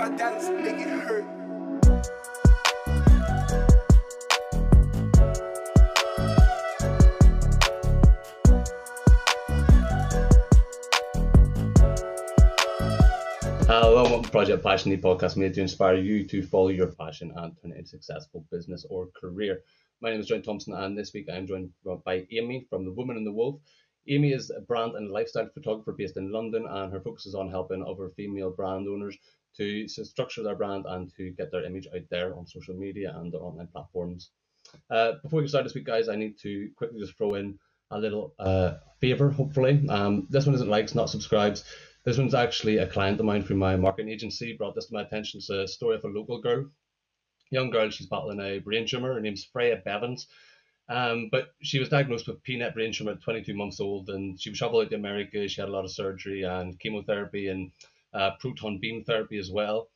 my dance, make it hurt. Hello, welcome to Project Passion, the podcast made to inspire you to follow your passion and turn it into successful business or career. My name is John Thompson, and this week I am joined by Amy from The Woman and the Wolf. Amy is a brand and lifestyle photographer based in London, and her focus is on helping other female brand owners to structure their brand and to get their image out there on social media and their online platforms. Uh, before we start this week, guys, I need to quickly just throw in a little uh, favor, hopefully. Um, this one isn't likes, not subscribes. This one's actually a client of mine from my marketing agency brought this to my attention. It's a story of a local girl, young girl. She's battling a brain tumor. Her name's Freya Bevans. Um, but she was diagnosed with PNET brain tumor at 22 months old, and she was traveled out to America. She had a lot of surgery and chemotherapy and uh, proton beam therapy as well.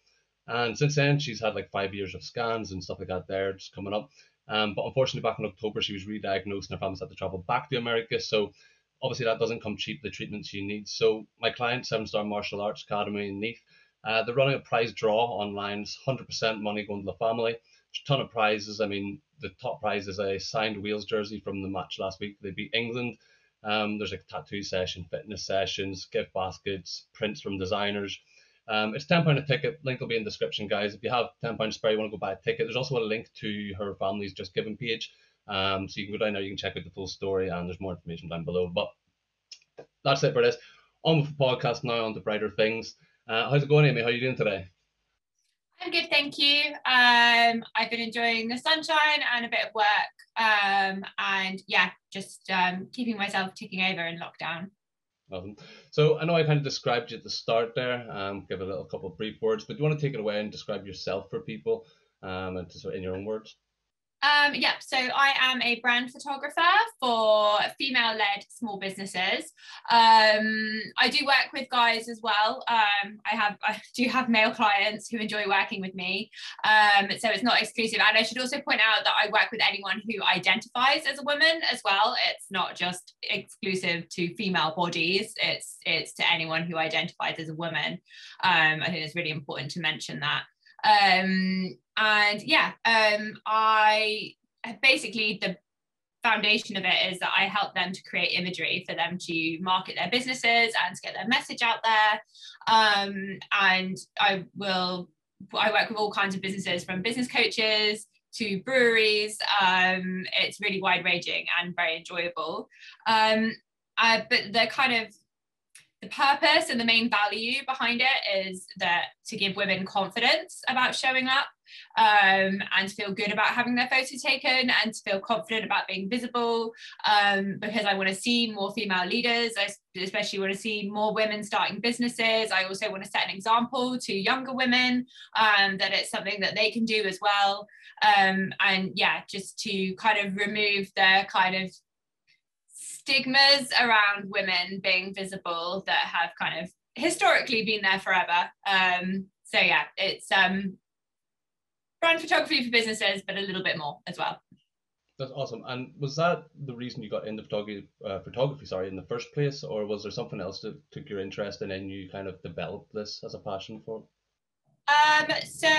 And since then, she's had like five years of scans and stuff like that there just coming up. Um, but unfortunately, back in October, she was re-diagnosed and her family's had to travel back to America. So obviously that doesn't come cheap, the treatment she needs. So my client, Seven Star Martial Arts Academy in Neath, uh, they're running a prize draw online. It's 100% money going to the family. There's a ton of prizes. I mean, the top prize is a signed Wales jersey from the match last week. They beat England. Um, there's a tattoo session, fitness sessions, gift baskets, prints from designers. Um, it's £10 a ticket. Link will be in the description, guys. If you have £10 spare, you want to go buy a ticket, there's also a link to her family's Just Giving page. Um, so you can go down there, you can check out the full story, and there's more information down below. But that's it for this. On with the podcast now, on to brighter things. Uh, how's it going, Amy? How are you doing today? I'm good, thank you. Um, I've been enjoying the sunshine and a bit of work. Um, and yeah, just um, keeping myself ticking over in lockdown. Awesome. So I know I kind of described you at the start there, um, give a little couple of brief words, but do you want to take it away and describe yourself for people um, and to of in your own words? Um, so I am a brand photographer for female led small businesses. Um, I do work with guys as well. Um, I have I do have male clients who enjoy working with me. Um, so it's not exclusive. And I should also point out that I work with anyone who identifies as a woman as well. It's not just exclusive to female bodies. It's it's to anyone who identifies as a woman. Um, I think it's really important to mention that. Um, and yeah, um, I basically the foundation of it is that I help them to create imagery for them to market their businesses and to get their message out there. Um, and I will, I work with all kinds of businesses from business coaches to breweries. Um, it's really wide ranging and very enjoyable. Um, uh, but the kind of the purpose and the main value behind it is that to give women confidence about showing up um, and feel good about having their photo taken and to feel confident about being visible um, because I want to see more female leaders. I especially want to see more women starting businesses. I also want to set an example to younger women um, that it's something that they can do as well. Um, and yeah, just to kind of remove the kind of stigmas around women being visible that have kind of historically been there forever. Um, so yeah, it's um, brand photography for businesses, but a little bit more as well. That's awesome. And was that the reason you got into photography, uh, photography, sorry, in the first place, or was there something else that took your interest and then you kind of developed this as a passion for? Um, so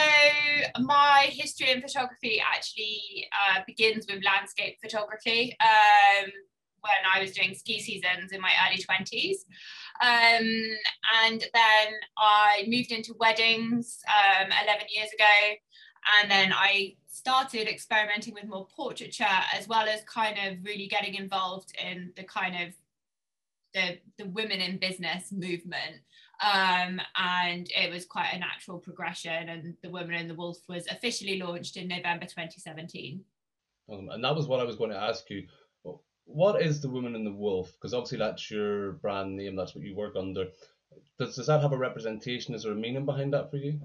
my history in photography actually uh, begins with landscape photography. Um, when I was doing ski seasons in my early 20s. Um, and then I moved into weddings um, 11 years ago. And then I started experimenting with more portraiture as well as kind of really getting involved in the kind of the, the women in business movement. Um, and it was quite a natural progression. And The Woman and the Wolf was officially launched in November 2017. and that was what I was going to ask you what is the woman and the wolf? Because obviously that's your brand name, that's what you work under. Does, does that have a representation? Is there a meaning behind that for you?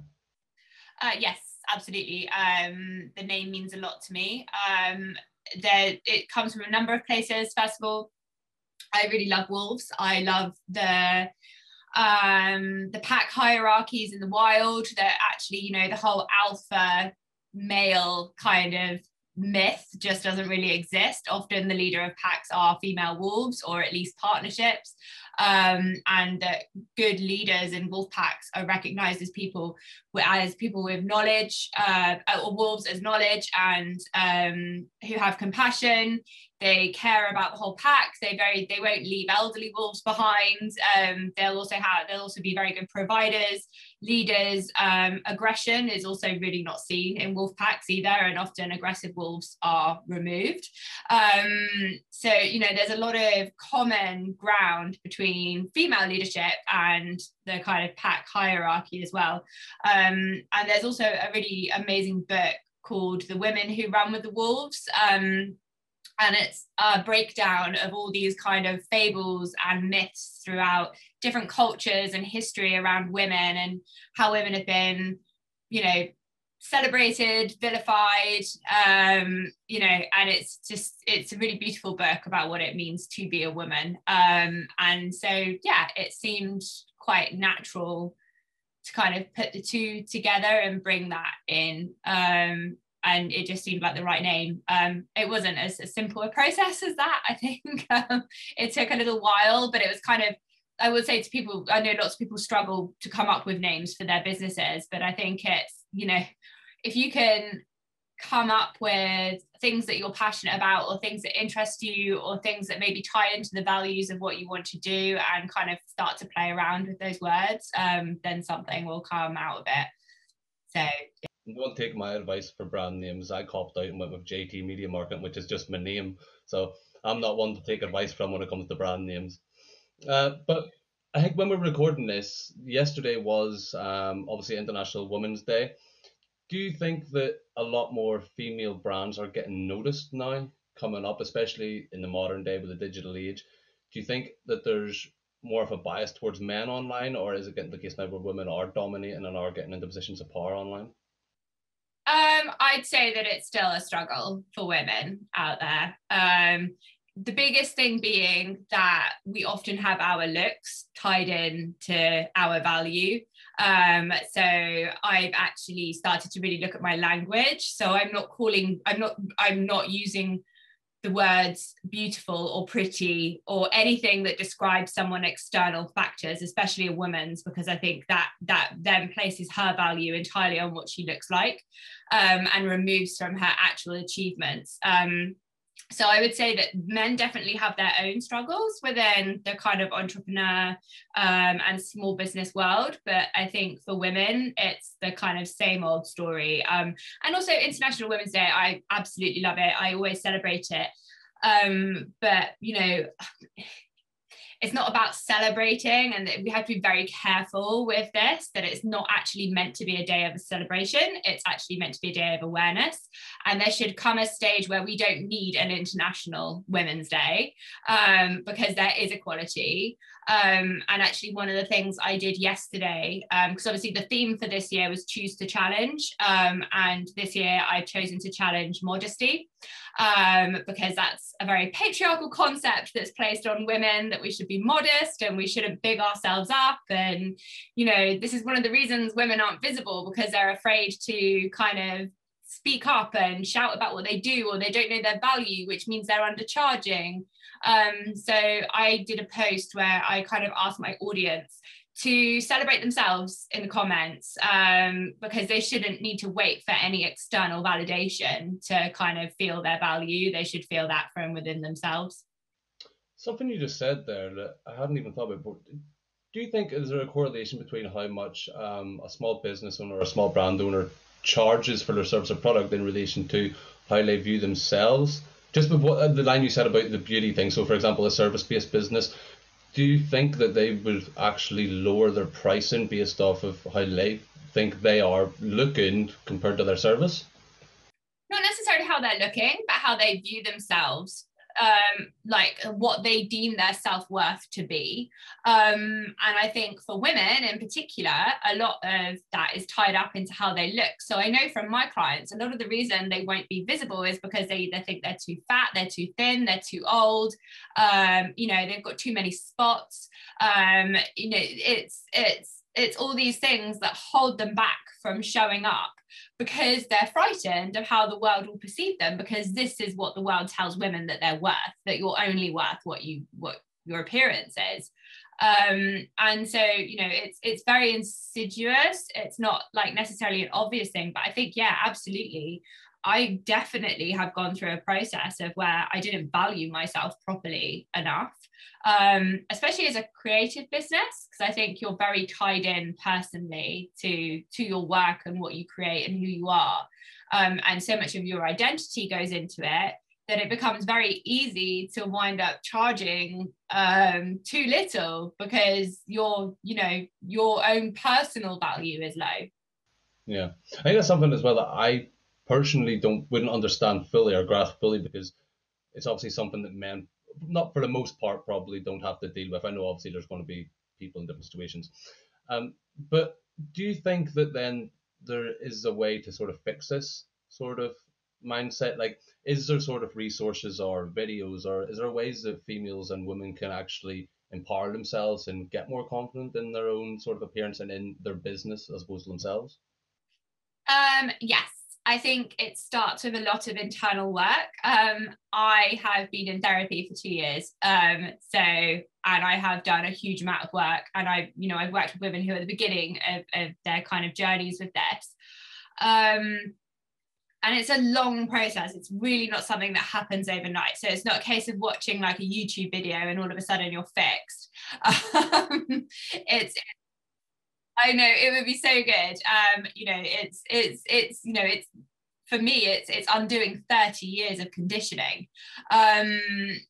Uh, yes, absolutely. Um, the name means a lot to me. Um, there, it comes from a number of places. First of all, I really love wolves. I love the um, the pack hierarchies in the wild. That actually, you know, the whole alpha male kind of myth just doesn't really exist. Often the leader of packs are female wolves or at least partnerships. Um, and that good leaders in wolf packs are recognized as people as people with knowledge uh, or wolves as knowledge and um, who have compassion. They care about the whole pack. They very they won't leave elderly wolves behind. Um, they'll also have they'll also be very good providers leaders um, aggression is also really not seen in wolf packs either and often aggressive wolves are removed. Um, so you know there's a lot of common ground between female leadership and the kind of pack hierarchy as well. Um, and there's also a really amazing book called the women who run with the wolves um, and it's a breakdown of all these kind of fables and myths throughout different cultures and history around women and how women have been you know celebrated vilified um you know and it's just it's a really beautiful book about what it means to be a woman um and so yeah it seemed quite natural to kind of put the two together and bring that in um and it just seemed like the right name. Um, it wasn't as, as simple a process as that. I think um, it took a little while, but it was kind of. I would say to people, I know lots of people struggle to come up with names for their businesses, but I think it's you know, if you can come up with things that you're passionate about or things that interest you or things that maybe tie into the values of what you want to do and kind of start to play around with those words um, then something will come out of it so yeah don't take my advice for brand names. I copped out and went with JT Media Marketing, which is just my name. So I'm not one to take advice from when it comes to brand names. Uh, but I think when we're recording this, yesterday was um, obviously International Women's Day. Do you think that a lot more female brands are getting noticed now coming up, especially in the modern day with the digital age? Do you think that there's more of a bias towards men online, or is it getting the case now where women are dominating and are getting into positions of power online? Um, I'd say that it's still a struggle for women out there. Um, the biggest thing being that we often have our looks tied in to our value. Um, so I've actually started to really look at my language. So I'm not calling, I'm not, I'm not using the words beautiful or pretty or anything that describes someone external factors especially a woman's because i think that that then places her value entirely on what she looks like um, and removes from her actual achievements um, so I would say that men definitely have their own struggles within the kind of entrepreneur um, and small business world. But I think for women, it's the kind of same old story. Um, and also International Women's Day, I absolutely love it. I always celebrate it. Um, but you know, it's not about celebrating and we have to be very careful with this that it's not actually meant to be a day of a celebration. It's actually meant to be a day of awareness. And there should come a stage where we don't need an international women's day um, because there is equality. Um, and actually one of the things i did yesterday because um, obviously the theme for this year was choose to challenge um, and this year i've chosen to challenge modesty um, because that's a very patriarchal concept that's placed on women that we should be modest and we shouldn't big ourselves up. And, you know, this is one of the reasons women aren't visible because they're afraid to kind of speak up and shout about what they do or they don't know their value, which means they're undercharging. Um, so I did a post where I kind of asked my audience to celebrate themselves in the comments um, because they shouldn't need to wait for any external validation to kind of feel their value. They should feel that from within themselves. Something you just said there that I hadn't even thought about. Do you think is there a correlation between how much um, a small business owner or a small brand owner charges for their service or product in relation to how they view themselves? Just with what the line you said about the beauty thing. So, for example, a service-based business do you think that they would actually lower their pricing based off of how they think they are looking compared to their service? Not necessarily how they're looking, but how they view themselves um, like what they deem their self-worth to be. Um, and i think for women in particular a lot of that is tied up into how they look. So i know from my clients a lot of the reason they won't be visible is because they either think they're too fat they're too thin they're too old um, you know they've got too many spots. Um, you know it's it's it's all these things that hold them back from showing up because they're frightened of how the world will perceive them because this is what the world tells women that they're worth that you're only worth what you what your appearance is. Um, and so you know it's it's very insidious. It's not like necessarily an obvious thing but i think yeah absolutely. I definitely have gone through a process of where I didn't value myself properly enough, um, especially as a creative business, because I think you're very tied in personally to to your work and what you create and who you are, um, and so much of your identity goes into it that it becomes very easy to wind up charging um, too little because your you know your own personal value is low. Yeah, I think that's something as well that I personally don't wouldn't understand fully or grasp fully because it's obviously something that men, not for the most part, probably don't have to deal with. I know obviously there's going to be people in different situations, um, but do you think that then there is a way to sort of fix this sort of mindset? Like, is there sort of resources or videos, or is there ways that females and women can actually empower themselves and get more confident in their own sort of appearance and in their business as opposed to themselves? Um, yes, I think it starts with a lot of internal work. Um, I have been in therapy for two years. Um, so, and I have done a huge amount of work. And I, you know, I've worked with women who are at the beginning of, of their kind of journeys with this. Um, and it's a long process. It's really not something that happens overnight. So it's not a case of watching like a YouTube video and all of a sudden you're fixed. Um, it's I know it would be so good. Um, you know, it's it's it's you know it's for me it's it's undoing 30 years of conditioning. Um,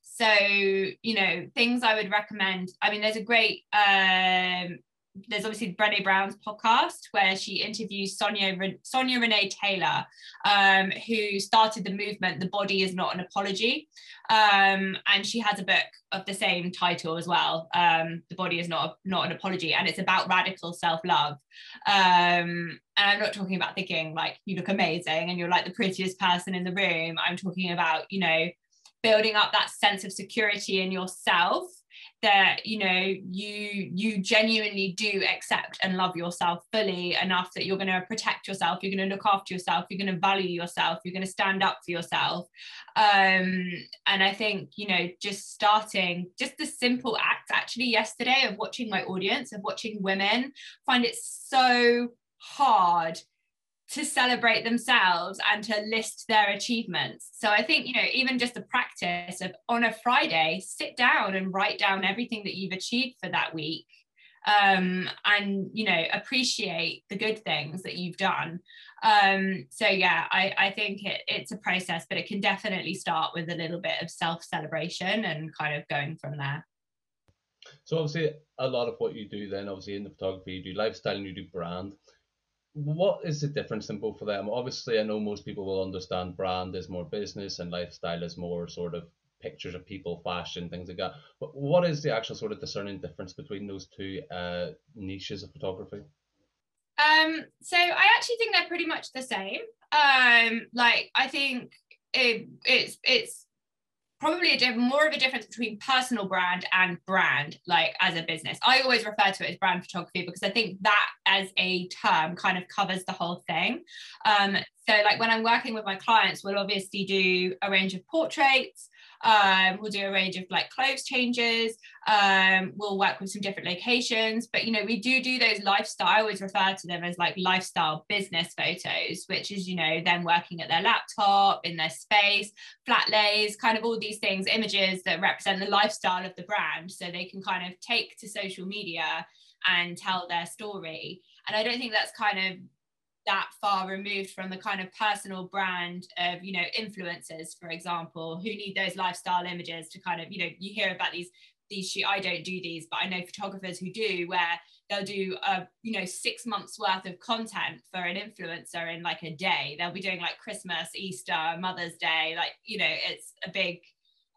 so you know things I would recommend. I mean, there's a great um, there's obviously Brené Brown's podcast where she interviews Sonia Sonya Renee Taylor, um, who started the movement "The Body Is Not an Apology," um, and she has a book of the same title as well. Um, "The Body Is Not Not an Apology," and it's about radical self love. Um, and I'm not talking about thinking like you look amazing and you're like the prettiest person in the room. I'm talking about you know building up that sense of security in yourself that you know you you genuinely do accept and love yourself fully enough that you're going to protect yourself you're going to look after yourself you're going to value yourself you're going to stand up for yourself. Um, and i think you know just starting just the simple act actually yesterday of watching my audience of watching women find it so hard to celebrate themselves and to list their achievements. So I think, you know, even just the practice of on a Friday, sit down and write down everything that you've achieved for that week. Um, and you know appreciate the good things that you've done um, so yeah I, I think it, it's a process but it can definitely start with a little bit of self celebration and kind of going from there so obviously a lot of what you do then obviously in the photography you do lifestyle and you do brand what is the difference in both of them? Obviously, I know most people will understand brand is more business and lifestyle is more sort of pictures of people, fashion, things like that. But what is the actual sort of discerning difference between those two uh, niches of photography? Um, so I actually think they're pretty much the same. Um, like I think it, it's it's probably a more of a difference between personal brand and brand like as a business. I always refer to it as brand photography because i think that as a term kind of covers the whole thing. Um, so like when i'm working with my clients we'll obviously do a range of portraits um, we'll do a range of like clothes changes. Um, we'll work with some different locations, but you know, we do do those lifestyle. I always refer to them as like lifestyle business photos, which is you know them working at their laptop in their space, flat lays, kind of all these things, images that represent the lifestyle of the brand, so they can kind of take to social media and tell their story. And I don't think that's kind of that far removed from the kind of personal brand of you know influencers for example who need those lifestyle images to kind of you know you hear about these these shoot i don't do these but i know photographers who do where they'll do a you know six months worth of content for an influencer in like a day. They'll be doing like christmas easter mother's day like you know it's a big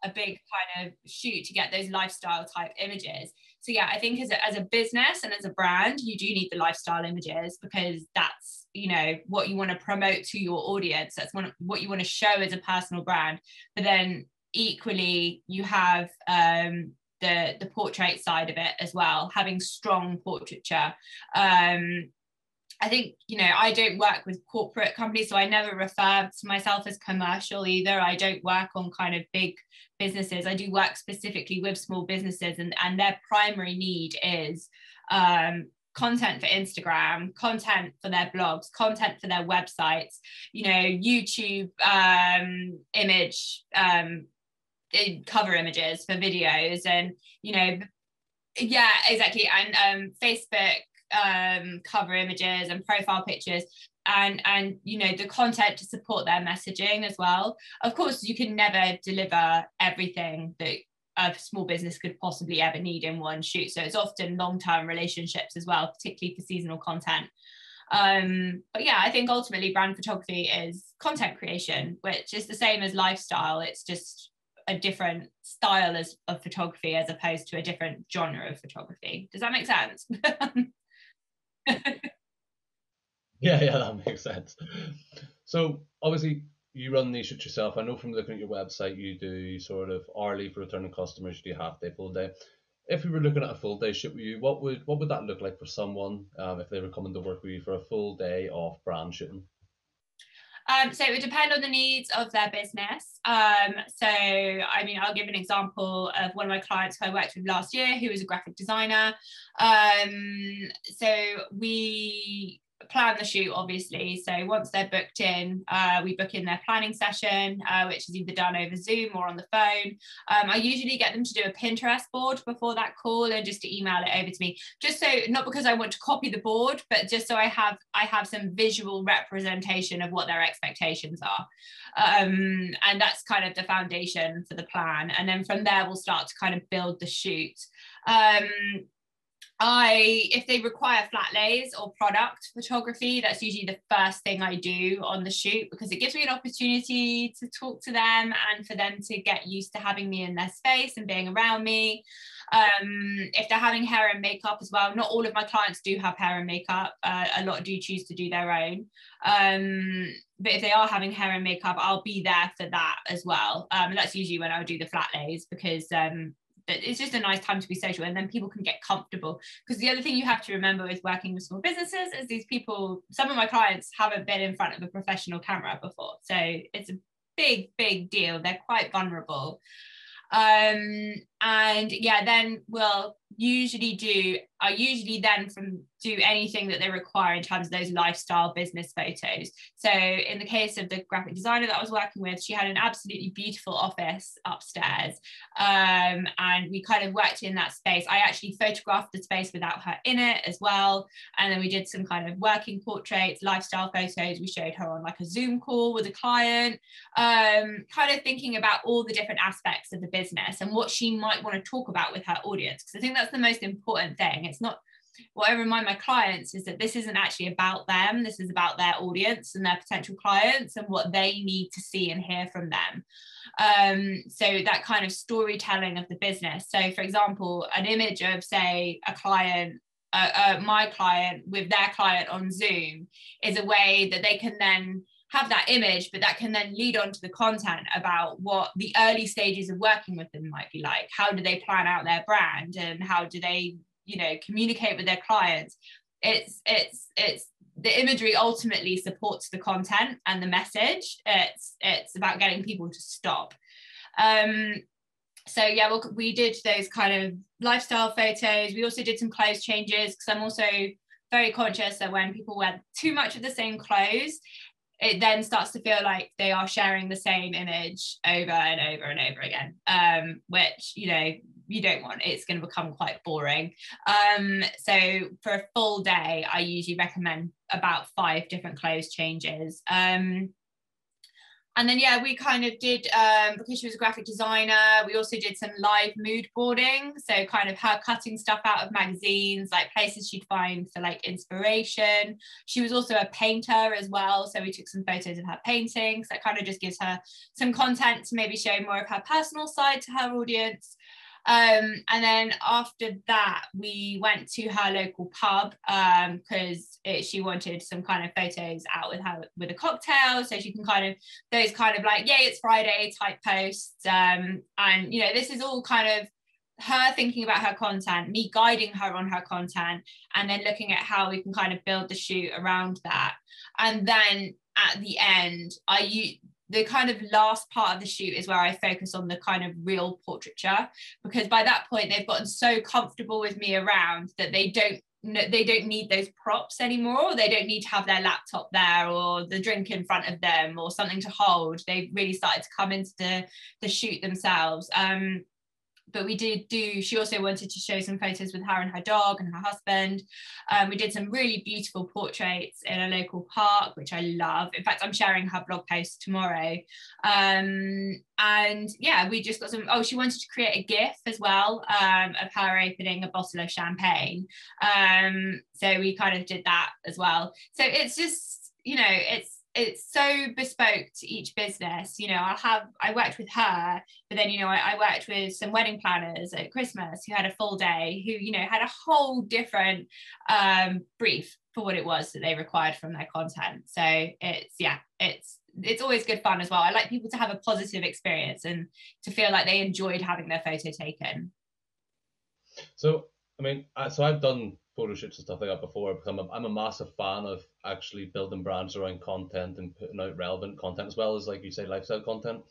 a big kind of shoot to get those lifestyle type images so yeah i think as a, as a business and as a brand you do need the lifestyle images because that's you know what you want to promote to your audience. That's what, what you want to show as a personal brand. But then equally you have um, the the portrait side of it as well having strong portraiture. Um, I think, you know, I don't work with corporate companies, so I never refer to myself as commercial either. I don't work on kind of big businesses. I do work specifically with small businesses, and, and their primary need is um, content for Instagram, content for their blogs, content for their websites, you know, YouTube um, image um, cover images for videos, and you know, yeah, exactly, and um, Facebook um, cover images and profile pictures and and you know the content to support their messaging as well of course you can never deliver everything that a small business could possibly ever need in one shoot. So it's often long-term relationships as well, particularly for seasonal content. Um, but yeah, I think ultimately brand photography is content creation, which is the same as lifestyle. It's just a different style as, of photography as opposed to a different genre of photography. Does that make sense? yeah, yeah, that makes sense. So obviously you run these shoots yourself. I know from looking at your website, you do sort of hourly for returning customers, you do half day, full day. If we were looking at a full day shoot with you, what would what would that look like for someone um, if they were coming to work with you for a full day of brand shooting? Um, so it would depend on the needs of their business. Um, so, I mean, I'll give an example of one of my clients who I worked with last year, who was a graphic designer. Um, so we plan the shoot obviously. So once they're booked in uh, we book in their planning session uh, which is either done over zoom or on the phone. Um, i usually get them to do a pinterest board before that call and just to email it over to me. Just so not because i want to copy the board but just so i have i have some visual representation of what their expectations are. Um, and that's kind of the foundation for the plan. And then from there we'll start to kind of build the shoot. Um, I, if they require flat lays or product photography, that's usually the first thing I do on the shoot because it gives me an opportunity to talk to them and for them to get used to having me in their space and being around me. Um, if they're having hair and makeup as well, not all of my clients do have hair and makeup. Uh, a lot do choose to do their own. Um, but if they are having hair and makeup, I'll be there for that as well. Um, and that's usually when I'll do the flat lays because um, it's just a nice time to be social and then people can get comfortable. Because the other thing you have to remember with working with small businesses is these people some of my clients haven't been in front of a professional camera before. So it's a big big deal. They're quite vulnerable. Um and yeah then we'll usually do I usually then from do anything that they require in terms of those lifestyle business photos. So in the case of the graphic designer that I was working with, she had an absolutely beautiful office upstairs. Um, and we kind of worked in that space. I actually photographed the space without her in it as well. And then we did some kind of working portraits, lifestyle photos. We showed her on like a Zoom call with a client, um, kind of thinking about all the different aspects of the business and what she might want to talk about with her audience. Because I think that's the most important thing. It's not what I remind my clients is that this isn't actually about them. This is about their audience and their potential clients and what they need to see and hear from them. Um, so that kind of storytelling of the business. So, for example, an image of, say, a client uh, uh, my client with their client on Zoom is a way that they can then have that image, but that can then lead on to the content about what the early stages of working with them might be like. How do they plan out their brand and how do they you know communicate with their clients? It's it's it's the imagery ultimately supports the content and the message. It's it's about getting people to stop. Um so yeah well, we did those kind of lifestyle photos. We also did some clothes changes because i'm also very conscious that when people wear too much of the same clothes it then starts to feel like they are sharing the same image over and over and over again um, which you know you don't want. It's going to become quite boring. Um, so for a full day i usually recommend about five different clothes changes. Um, and then yeah we kind of did um, because she was a graphic designer we also did some live mood boarding. So kind of her cutting stuff out of magazines like places she'd find for like inspiration. She was also a painter as well so we took some photos of her paintings. That kind of just gives her some content to maybe show more of her personal side to her audience um, and then after that, we went to her local pub because um, she wanted some kind of photos out with her with a cocktail, so she can kind of those kind of like yay it's Friday type posts. Um, and you know this is all kind of her thinking about her content, me guiding her on her content, and then looking at how we can kind of build the shoot around that. And then at the end, I use the kind of last part of the shoot is where I focus on the kind of real portraiture because by that point they've gotten so comfortable with me around that they don't they don't need those props anymore. They don't need to have their laptop there or the drink in front of them or something to hold. They've really started to come into the the shoot themselves. Um but we did do she also wanted to show some photos with her and her dog and her husband. Um, we did some really beautiful portraits in a local park which i love. In fact i'm sharing her blog post tomorrow. Um, and yeah we just got some oh she wanted to create a gif as well um, of her opening a bottle of champagne. Um, so we kind of did that as well. So it's just you know it's it's so bespoke to each business. You know i'll have i worked with her but then you know I, I, worked with some wedding planners at christmas who had a full day who you know had a whole different um, brief for what it was that they required from their content. So it's yeah it's it's always good fun as well. I like people to have a positive experience and to feel like they enjoyed having their photo taken. So i mean so i've done photo shoots and stuff like that before because I'm a, I'm a massive fan of actually building brands around content and putting out relevant content as well as like you say lifestyle content.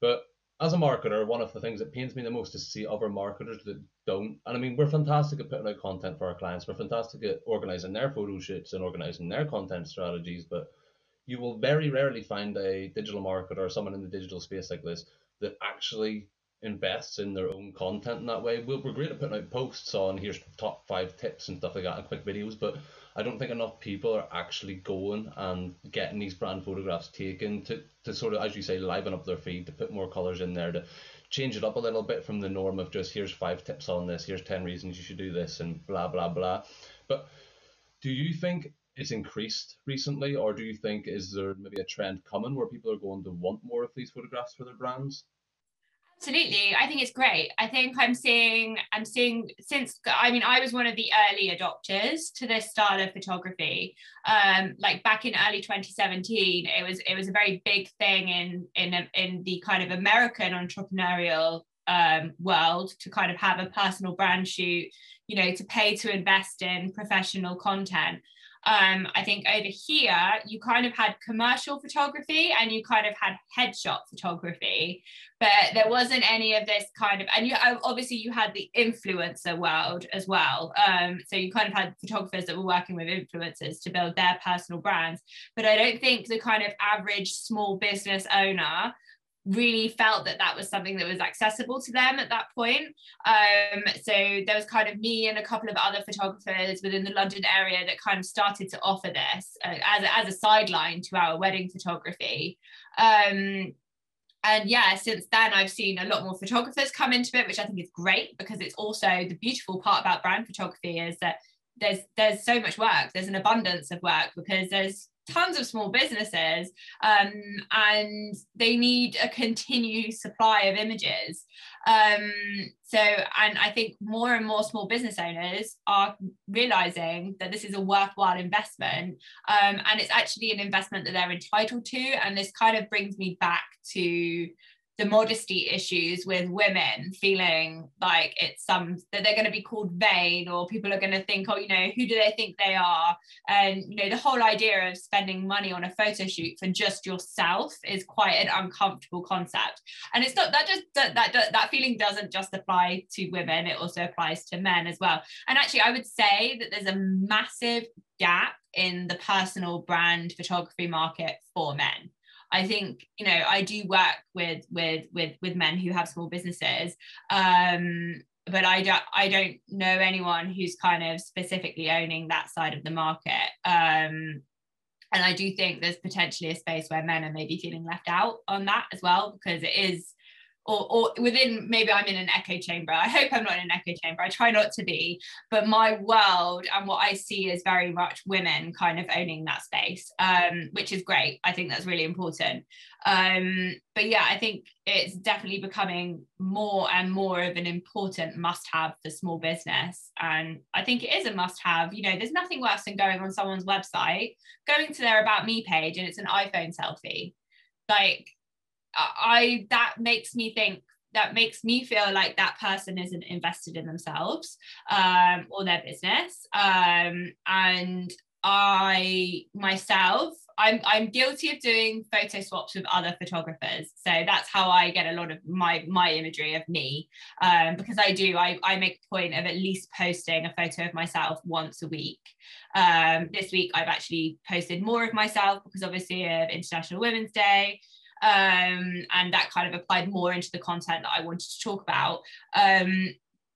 But as a marketer one of the things that pains me the most is to see other marketers that don't. And i mean we're fantastic at putting out content for our clients. We're fantastic at organizing their photo shoots and organizing their content strategies. But you will very rarely find a digital marketer or someone in the digital space like this that actually invests in their own content in that way. We're, we're great at putting out posts on here's top five tips and stuff like that and quick videos, but I don't think enough people are actually going and getting these brand photographs taken to, to sort of, as you say, liven up their feed, to put more colors in there, to change it up a little bit from the norm of just here's five tips on this, here's 10 reasons you should do this, and blah, blah, blah. But do you think it's increased recently, or do you think is there maybe a trend coming where people are going to want more of these photographs for their brands? Absolutely. I think it's great. I think i'm seeing i'm seeing since i mean i was one of the early adopters to this style of photography. Um like back in early 2017 it was it was a very big thing in in in the kind of american entrepreneurial um, world to kind of have a personal brand shoot you know to pay to invest in professional content um, I think over here, you kind of had commercial photography and you kind of had headshot photography, but there wasn't any of this kind of, and you obviously you had the influencer world as well. Um, so you kind of had photographers that were working with influencers to build their personal brands. But I don't think the kind of average small business owner really felt that that was something that was accessible to them at that point. Um, so there was kind of me and a couple of other photographers within the London area that kind of started to offer this uh, as, a, as a sideline to our wedding photography. Um, and yeah, since then I've seen a lot more photographers come into it, which I think is great because it's also the beautiful part about brand photography is that there's there's so much work, there's an abundance of work because there's tons of small businesses um, and they need a continued supply of images. Um, so and i think more and more small business owners are realizing that this is a worthwhile investment um, and it's actually an investment that they're entitled to and this kind of brings me back to the modesty issues with women feeling like it's some that they're going to be called vain or people are going to think oh you know who do they think they are? And you know the whole idea of spending money on a photo shoot for just yourself is quite an uncomfortable concept. And it's not that just that that, that feeling doesn't just apply to women it also applies to men as well. And actually i would say that there's a massive gap in the personal brand photography market for men I think you know I do work with with with with men who have small businesses, um, but I don't I don't know anyone who's kind of specifically owning that side of the market. Um, and I do think there's potentially a space where men are maybe feeling left out on that as well because it is or, or within maybe I'm in an echo chamber. I hope I'm not in an echo chamber. I try not to be, but my world and what I see is very much women kind of owning that space, um, which is great. I think that's really important. Um, but yeah, I think it's definitely becoming more and more of an important must have for small business. And I think it is a must have. You know, there's nothing worse than going on someone's website, going to their About Me page, and it's an iPhone selfie. Like, I that makes me think that makes me feel like that person isn't invested in themselves um, or their business um, and I myself, I'm I'm guilty of doing photo swaps with other photographers. So that's how I get a lot of my my imagery of me. Um, because I do, I, I make a point of at least posting a photo of myself once a week. Um, this week I've actually posted more of myself because obviously of International Women's Day. Um, and that kind of applied more into the content that I wanted to talk about. Um,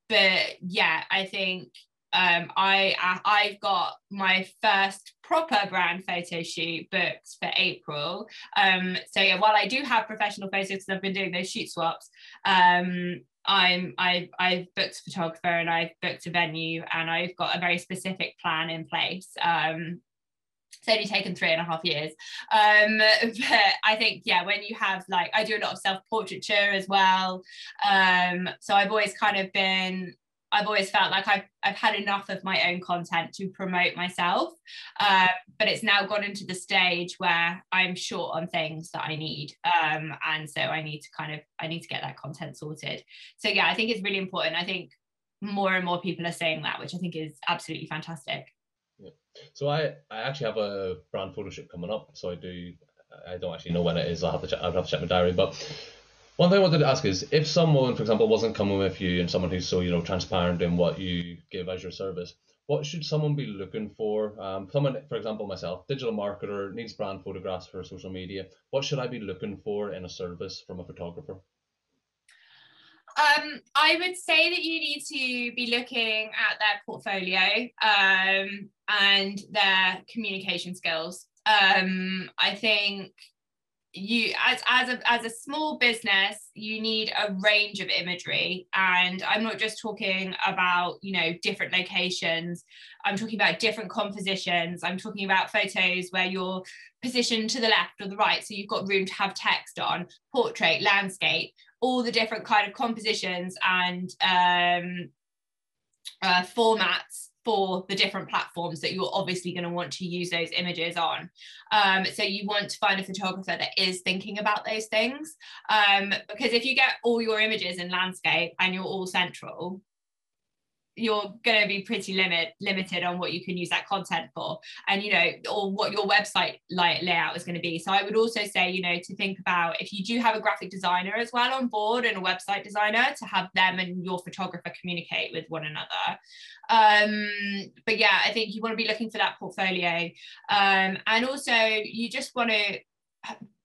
but yeah, I think um, I I've got my first proper brand photo shoot booked for April. Um, so yeah, while I do have professional photos because I've been doing those shoot swaps, um, I'm I've I've booked a photographer and I've booked a venue and I've got a very specific plan in place. Um, it's only taken three and a half years um but i think yeah when you have like i do a lot of self portraiture as well um so i've always kind of been I've always felt like I've, I've had enough of my own content to promote myself. Uh, but it's now gone into the stage where I'm short on things that I need. Um, and so I need to kind of, I need to get that content sorted. So yeah, I think it's really important. I think more and more people are saying that, which I think is absolutely fantastic. So I, I actually have a brand photo shoot coming up. So I do, I don't actually know when it is. I'll have to check, I'll have to check my diary, but one thing I wanted to ask is if someone, for example, wasn't coming with you and someone who's so you know transparent in what you give as your service, what should someone be looking for? Um, someone, for example, myself, digital marketer, needs brand photographs for social media. What should I be looking for in a service from a photographer? Um, I would say that you need to be looking at their portfolio um, and their communication skills. Um, I think you as as a as a small business you need a range of imagery. And i'm not just talking about you know different locations. I'm talking about different compositions. I'm talking about photos where you're positioned to the left or the right so you've got room to have text on portrait landscape all the different kind of compositions and um, uh, formats for the different platforms that you're obviously going to want to use those images on. Um, so you want to find a photographer that is thinking about those things. Um, because if you get all your images in landscape and you're all central, you're going to be pretty limit limited on what you can use that content for. And you know or what your website like layout is going to be. So i would also say you know to think about if you do have a graphic designer as well on board and a website designer to have them and your photographer communicate with one another. Um but yeah i think you want to be looking for that portfolio. Um and also you just want to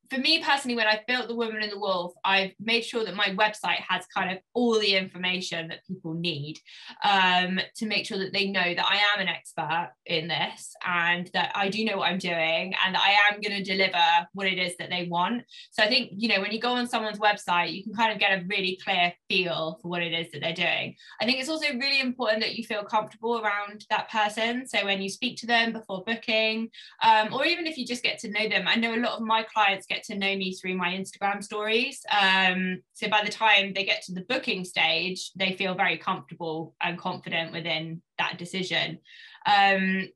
for me personally, when I've built the Woman and the Wolf, I've made sure that my website has kind of all the information that people need um, to make sure that they know that I am an expert in this and that I do know what I'm doing and that I am going to deliver what it is that they want. So I think, you know, when you go on someone's website, you can kind of get a really clear feel for what it is that they're doing. I think it's also really important that you feel comfortable around that person. So when you speak to them before booking, um, or even if you just get to know them, I know a lot of my clients get get to know me through my Instagram stories. Um, so by the time they get to the booking stage, they feel very comfortable and confident within that decision. Um,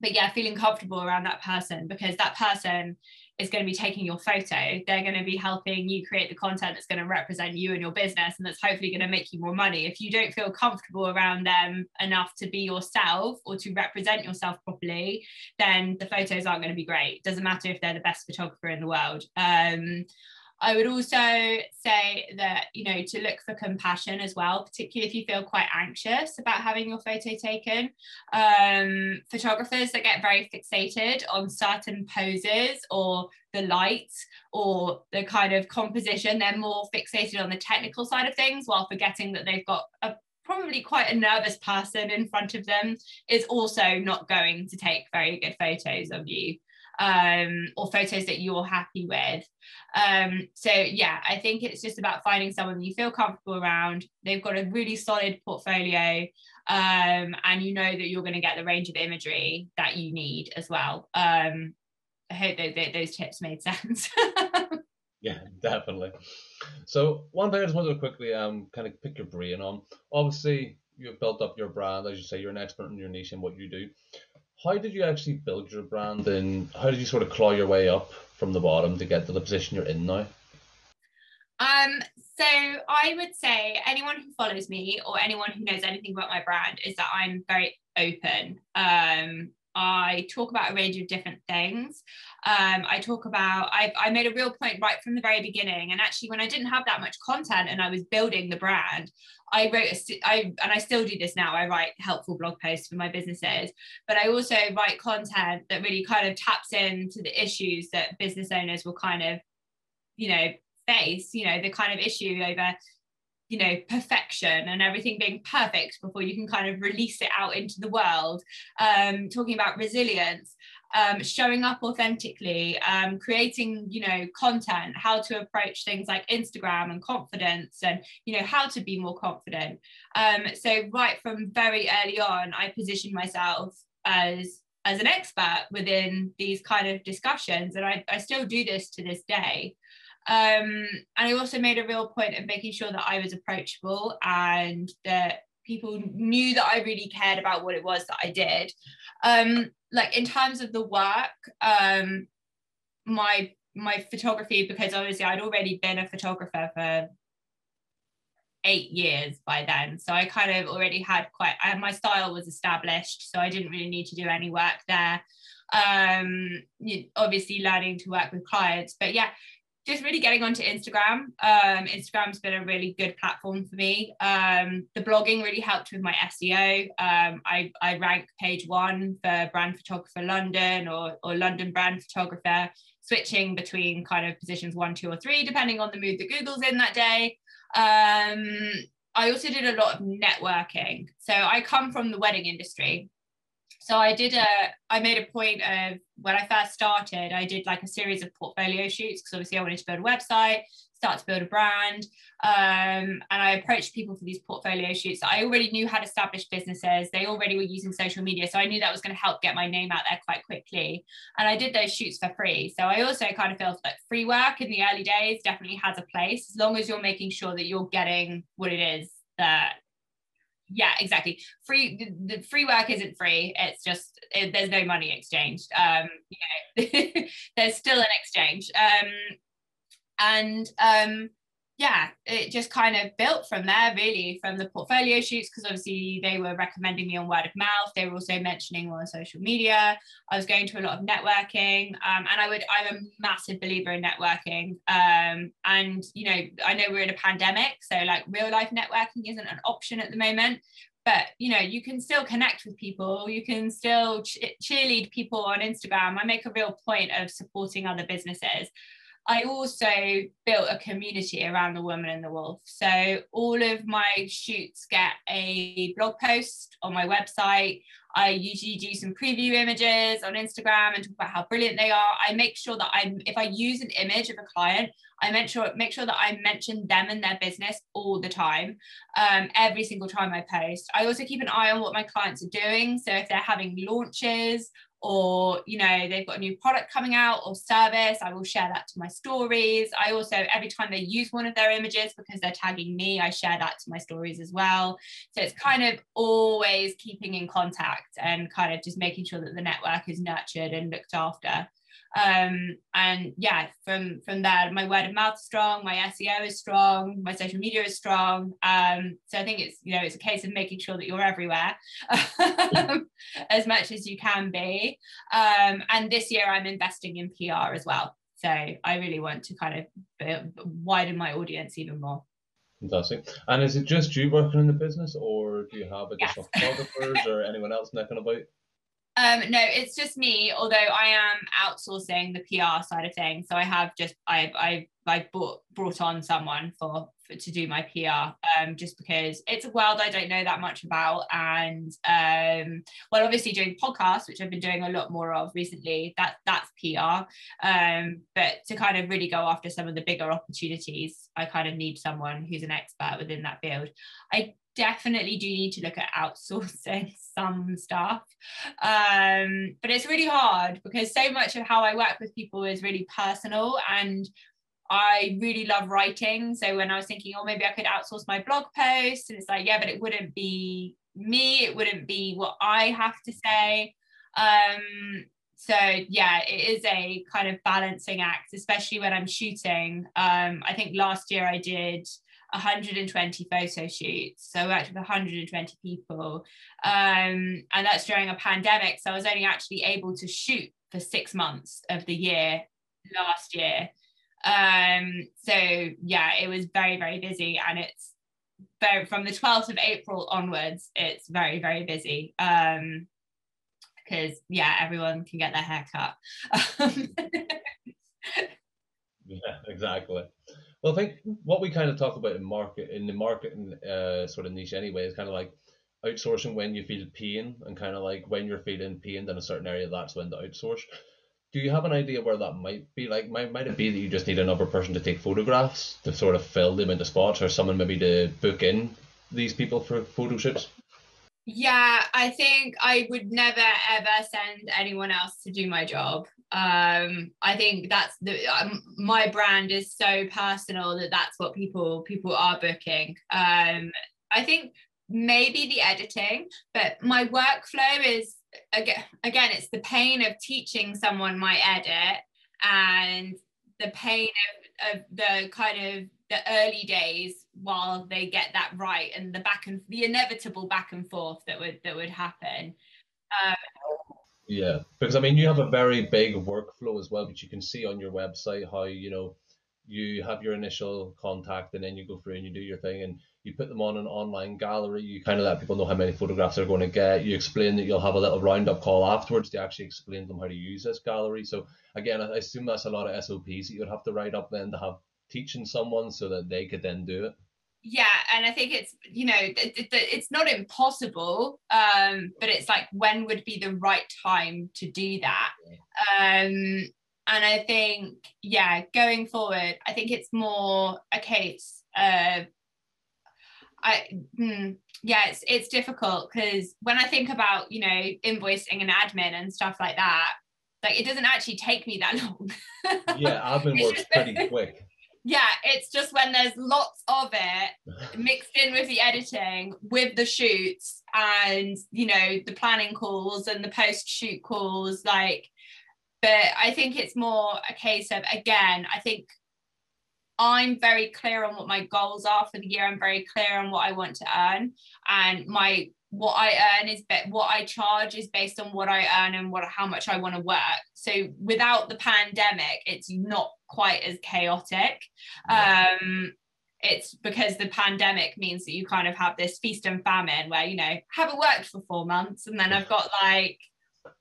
but yeah, feeling comfortable around that person because that person is going to be taking your photo. They're going to be helping you create the content that's going to represent you and your business and that's hopefully going to make you more money. If you don't feel comfortable around them enough to be yourself or to represent yourself properly, then the photos aren't going to be great. Doesn't matter if they're the best photographer in the world. Um, I would also say that, you know, to look for compassion as well, particularly if you feel quite anxious about having your photo taken. Um, photographers that get very fixated on certain poses or the light or the kind of composition, they're more fixated on the technical side of things while forgetting that they've got a probably quite a nervous person in front of them is also not going to take very good photos of you um, or photos that you're happy with. Um, so yeah, I think it's just about finding someone you feel comfortable around. They've got a really solid portfolio, um, and you know that you're going to get the range of imagery that you need as well. Um, I hope those, those tips made sense. yeah, definitely. So one thing I just wanted to quickly um kind of pick your brain on. Obviously, you've built up your brand, as you say, you're an expert in your niche and what you do how did you actually build your brand and how did you sort of claw your way up from the bottom to get to the position you're in now? Um, so I would say anyone who follows me or anyone who knows anything about my brand is that I'm very open. Um, I talk about a range of different things. Um, I talk about, I, I made a real point right from the very beginning. And actually, when I didn't have that much content and I was building the brand, I wrote, a, I, and I still do this now, I write helpful blog posts for my businesses, but I also write content that really kind of taps into the issues that business owners will kind of, you know, face, you know, the kind of issue over you know perfection and everything being perfect before you can kind of release it out into the world. Um, talking about resilience um, showing up authentically um, creating you know content how to approach things like instagram and confidence and you know how to be more confident. Um, so right from very early on i positioned myself as as an expert within these kind of discussions and I, I still do this to this day. Um, and I also made a real point of making sure that I was approachable and that people knew that I really cared about what it was that I did. Um, like in terms of the work, um, my my photography, because obviously I'd already been a photographer for eight years by then. So I kind of already had quite I, my style was established, so I didn't really need to do any work there. Um, obviously learning to work with clients, but yeah, just really getting onto Instagram. Um, Instagram's been a really good platform for me. Um, the blogging really helped with my SEO. Um, I, I rank page one for brand photographer London or, or London brand photographer, switching between kind of positions one, two, or three, depending on the mood that Google's in that day. Um, I also did a lot of networking. So I come from the wedding industry. So I did a, I made a point of when I first started, I did like a series of portfolio shoots because obviously I wanted to build a website, start to build a brand. Um, and I approached people for these portfolio shoots. I already knew how to establish businesses. They already were using social media. So I knew that was going to help get my name out there quite quickly. And I did those shoots for free. So I also kind of feel that free work in the early days definitely has a place as long as you're making sure that you're getting what it is that yeah exactly. Free the, free work isn't free. It's just it, there's no money exchanged. Um you know there's still an exchange. Um and um yeah, it just kind of built from there, really, from the portfolio shoots, because obviously they were recommending me on word of mouth. They were also mentioning me on social media. I was going to a lot of networking, um, and I would. I'm a massive believer in networking. Um, and you know, I know we're in a pandemic, so like real life networking isn't an option at the moment. But you know, you can still connect with people. You can still ch- cheerlead people on Instagram. I make a real point of supporting other businesses. I also built a community around the woman and the wolf. So all of my shoots get a blog post on my website. I usually do some preview images on Instagram and talk about how brilliant they are. I make sure that I'm if I use an image of a client, I make sure make sure that I mention them and their business all the time, um, every single time I post. I also keep an eye on what my clients are doing. So if they're having launches or you know they've got a new product coming out or service i will share that to my stories. I also every time they use one of their images because they're tagging me i share that to my stories as well. So it's kind of always keeping in contact and kind of just making sure that the network is nurtured and looked after um, and yeah from from there my word of mouth is strong my seo is strong my social media is strong um, so i think it's you know it's a case of making sure that you're everywhere as much as you can be um, and this year i'm investing in pr as well so i really want to kind of widen my audience even more Fantastic. And is it just you working in the business, or do you have additional yes. photographers or anyone else necking about? Um, no, it's just me. Although I am outsourcing the PR side of things, so I have just I've I've I've brought brought on someone for, for to do my PR, um, just because it's a world I don't know that much about, and um, well, obviously doing podcasts, which I've been doing a lot more of recently. That that's PR, um, but to kind of really go after some of the bigger opportunities, I kind of need someone who's an expert within that field. I definitely do need to look at outsourcing some stuff. Um, but it's really hard because so much of how I work with people is really personal and I really love writing. So when I was thinking, oh, maybe I could outsource my blog posts, and it's like, yeah, but it wouldn't be me, it wouldn't be what I have to say. Um, so yeah, it is a kind of balancing act, especially when I'm shooting. Um, I think last year I did 120 photo shoots. So I worked with 120 people. Um, and that's during a pandemic. So I was only actually able to shoot for six months of the year last year. Um, so yeah, it was very, very busy. And it's very, from the 12th of April onwards, it's very, very busy. Um, because yeah, everyone can get their hair cut. yeah, exactly. Well, I think what we kind of talk about in market in the marketing uh, sort of niche anyway is kind of like outsourcing when you feel pain and kind of like when you're feeling pain in a certain area, that's when to outsource. Do you have an idea where that might be? Like, might might it be that you just need another person to take photographs to sort of fill them into spots, or someone maybe to book in these people for photo shoots? Yeah, I think I would never ever send anyone else to do my job. Um, I think that's the um, my brand is so personal that that's what people people are booking. Um, I think maybe the editing, but my workflow is again again it's the pain of teaching someone my edit and the pain of, of the kind of the early days while they get that right and the back and the inevitable back and forth that would that would happen. Um, yeah because i mean you have a very big workflow as well which you can see on your website how you know you have your initial contact and then you go through and you do your thing. And you put them on an online gallery you kind of let people know how many photographs they're going to get. You explain that you'll have a little roundup call afterwards to actually explain to them how to use this gallery. So again i assume that's a lot of sops that you'd have to write up then to have teaching someone so that they could then do it. Yeah and i think it's you know it, it, it's not impossible um but it's like when would be the right time to do that? Um and i think yeah going forward i think it's more a case of i hmm, yeah it's it's difficult because when i think about you know invoicing and admin and stuff like that like it doesn't actually take me that long yeah admin works pretty quick yeah, it's just when there's lots of it mixed in with the editing, with the shoots, and you know the planning calls and the post shoot calls. Like, but I think it's more a case of again, I think I'm very clear on what my goals are for the year. I'm very clear on what I want to earn, and my what I earn is be- what I charge is based on what I earn and what how much I want to work. So without the pandemic, it's not quite as chaotic. Um, it's because the pandemic means that you kind of have this feast and famine where you know haven't worked for four months and then I've got like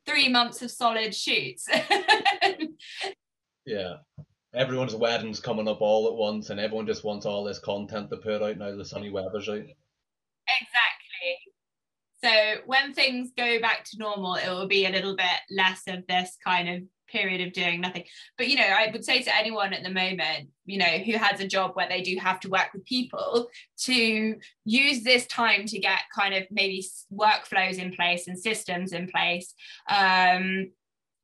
three months of solid shoots. yeah. Everyone's wedding's coming up all at once and everyone just wants all this content to put out now the sunny weather's out. Exactly. So when things go back to normal, it will be a little bit less of this kind of period of doing nothing. But you know, I would say to anyone at the moment, you know, who has a job where they do have to work with people to use this time to get kind of maybe workflows in place and systems in place. Um,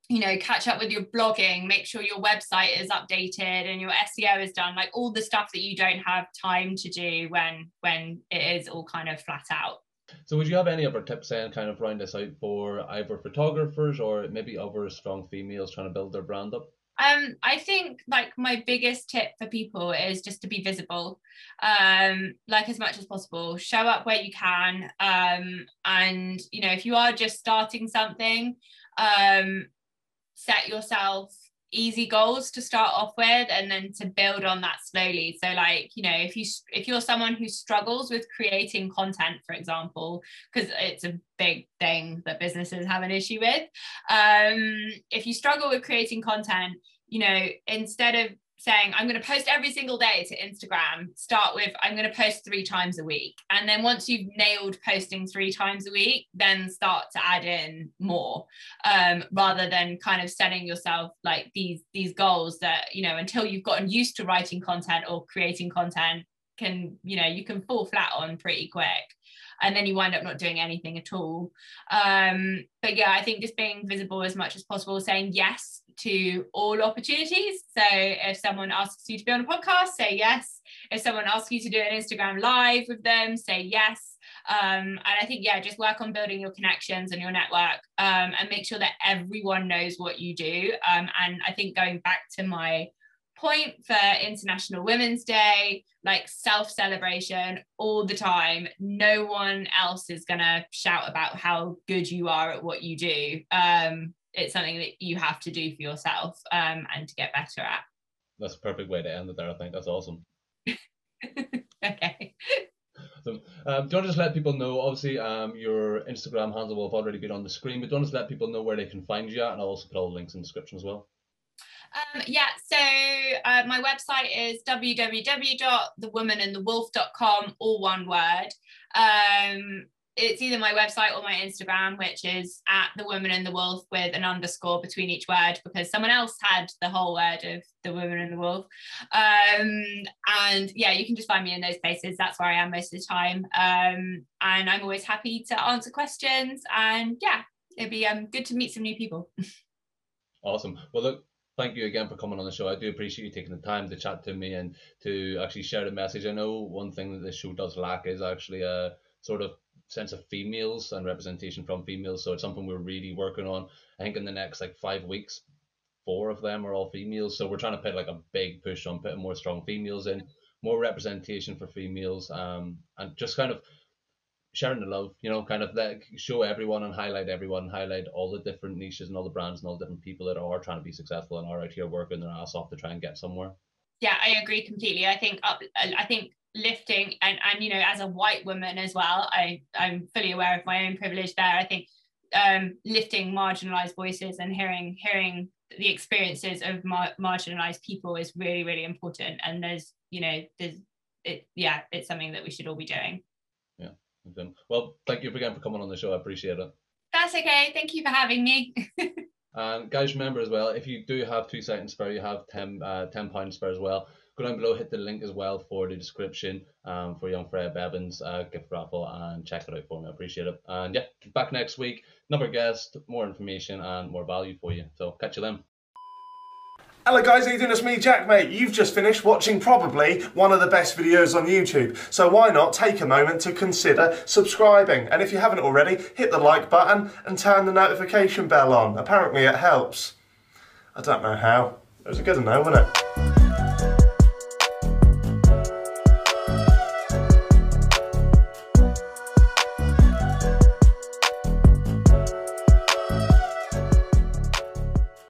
you know, catch up with your blogging, make sure your website is updated and your SEO is done, like all the stuff that you don't have time to do when when it is all kind of flat out. So would you have any other tips then kind of round this out for either photographers or maybe other strong females trying to build their brand up? Um, I think like my biggest tip for people is just to be visible, um, like as much as possible. Show up where you can, um, and you know if you are just starting something, um, set yourself easy goals to start off with and then to build on that slowly. So like you know if you if you're someone who struggles with creating content for example because it's a big thing that businesses have an issue with um if you struggle with creating content you know instead of saying I'm going to post every single day to Instagram, start with I'm going to post three times a week. And then once you've nailed posting three times a week, then start to add in more um, rather than kind of setting yourself like these these goals that, you know, until you've gotten used to writing content or creating content can, you know, you can fall flat on pretty quick and then you wind up not doing anything at all. Um, but yeah, I think just being visible as much as possible, saying yes to all opportunities. So if someone asks you to be on a podcast, say yes. If someone asks you to do an Instagram live with them, say yes. Um, and I think, yeah, just work on building your connections and your network um, and make sure that everyone knows what you do. Um, and I think going back to my point for International Women's Day, like self celebration all the time. No one else is going to shout about how good you are at what you do. Um, it's something that you have to do for yourself um, and to get better at. That's a perfect way to end it there. I think that's awesome. okay. So, um, do you want to just let people know? Obviously, um, your Instagram handle will have already been on the screen, but do you want to let people know where they can find you at? And I'll also put all the links in the description as well. Um, yeah, so uh, my website is www.thewomanandthewolf.com, all one word. Um, it's either my website or my Instagram, which is at the woman and the wolf with an underscore between each word because someone else had the whole word of the woman and the wolf. Um, and yeah, you can just find me in those places. That's where I am most of the time. Um, and I'm always happy to answer questions. And yeah, it'd be um, good to meet some new people. awesome. Well, look, thank you again for coming on the show. I do appreciate you taking the time to chat to me and to actually share the message. I know one thing that this show does lack is actually a sort of sense of females and representation from females. So it's something we're really working on. I think in the next like five weeks, four of them are all females. So we're trying to put like a big push on putting more strong females in, more representation for females, um, and just kind of sharing the love, you know, kind of that show everyone and highlight everyone, highlight all the different niches and all the brands and all the different people that are trying to be successful and are out here working their ass off to try and get somewhere. Yeah, I agree completely. I think up, I think lifting and and you know as a white woman as well i i'm fully aware of my own privilege there. I think um lifting marginalized voices and hearing hearing the experiences of mar- marginalized people is really really important. And there's you know there's it yeah it's something that we should all be doing. Yeah well thank you again for coming on the show. I appreciate it. That's okay. Thank you for having me and guys remember as well if you do have two seconds spare you have 10 uh 10 pounds spare as well go down below, hit the link as well for the description um, for Young Freya Bevins uh, gift raffle and check it out for me. I appreciate it. And yeah, back next week, another guest, more information and more value for you. So catch you then. Hello guys, how you doing? It's me, Jack, mate. You've just finished watching probably one of the best videos on YouTube. So why not take a moment to consider subscribing? And if you haven't already, hit the like button and turn the notification bell on. Apparently it helps. I don't know how. It was a good to know, wasn't it?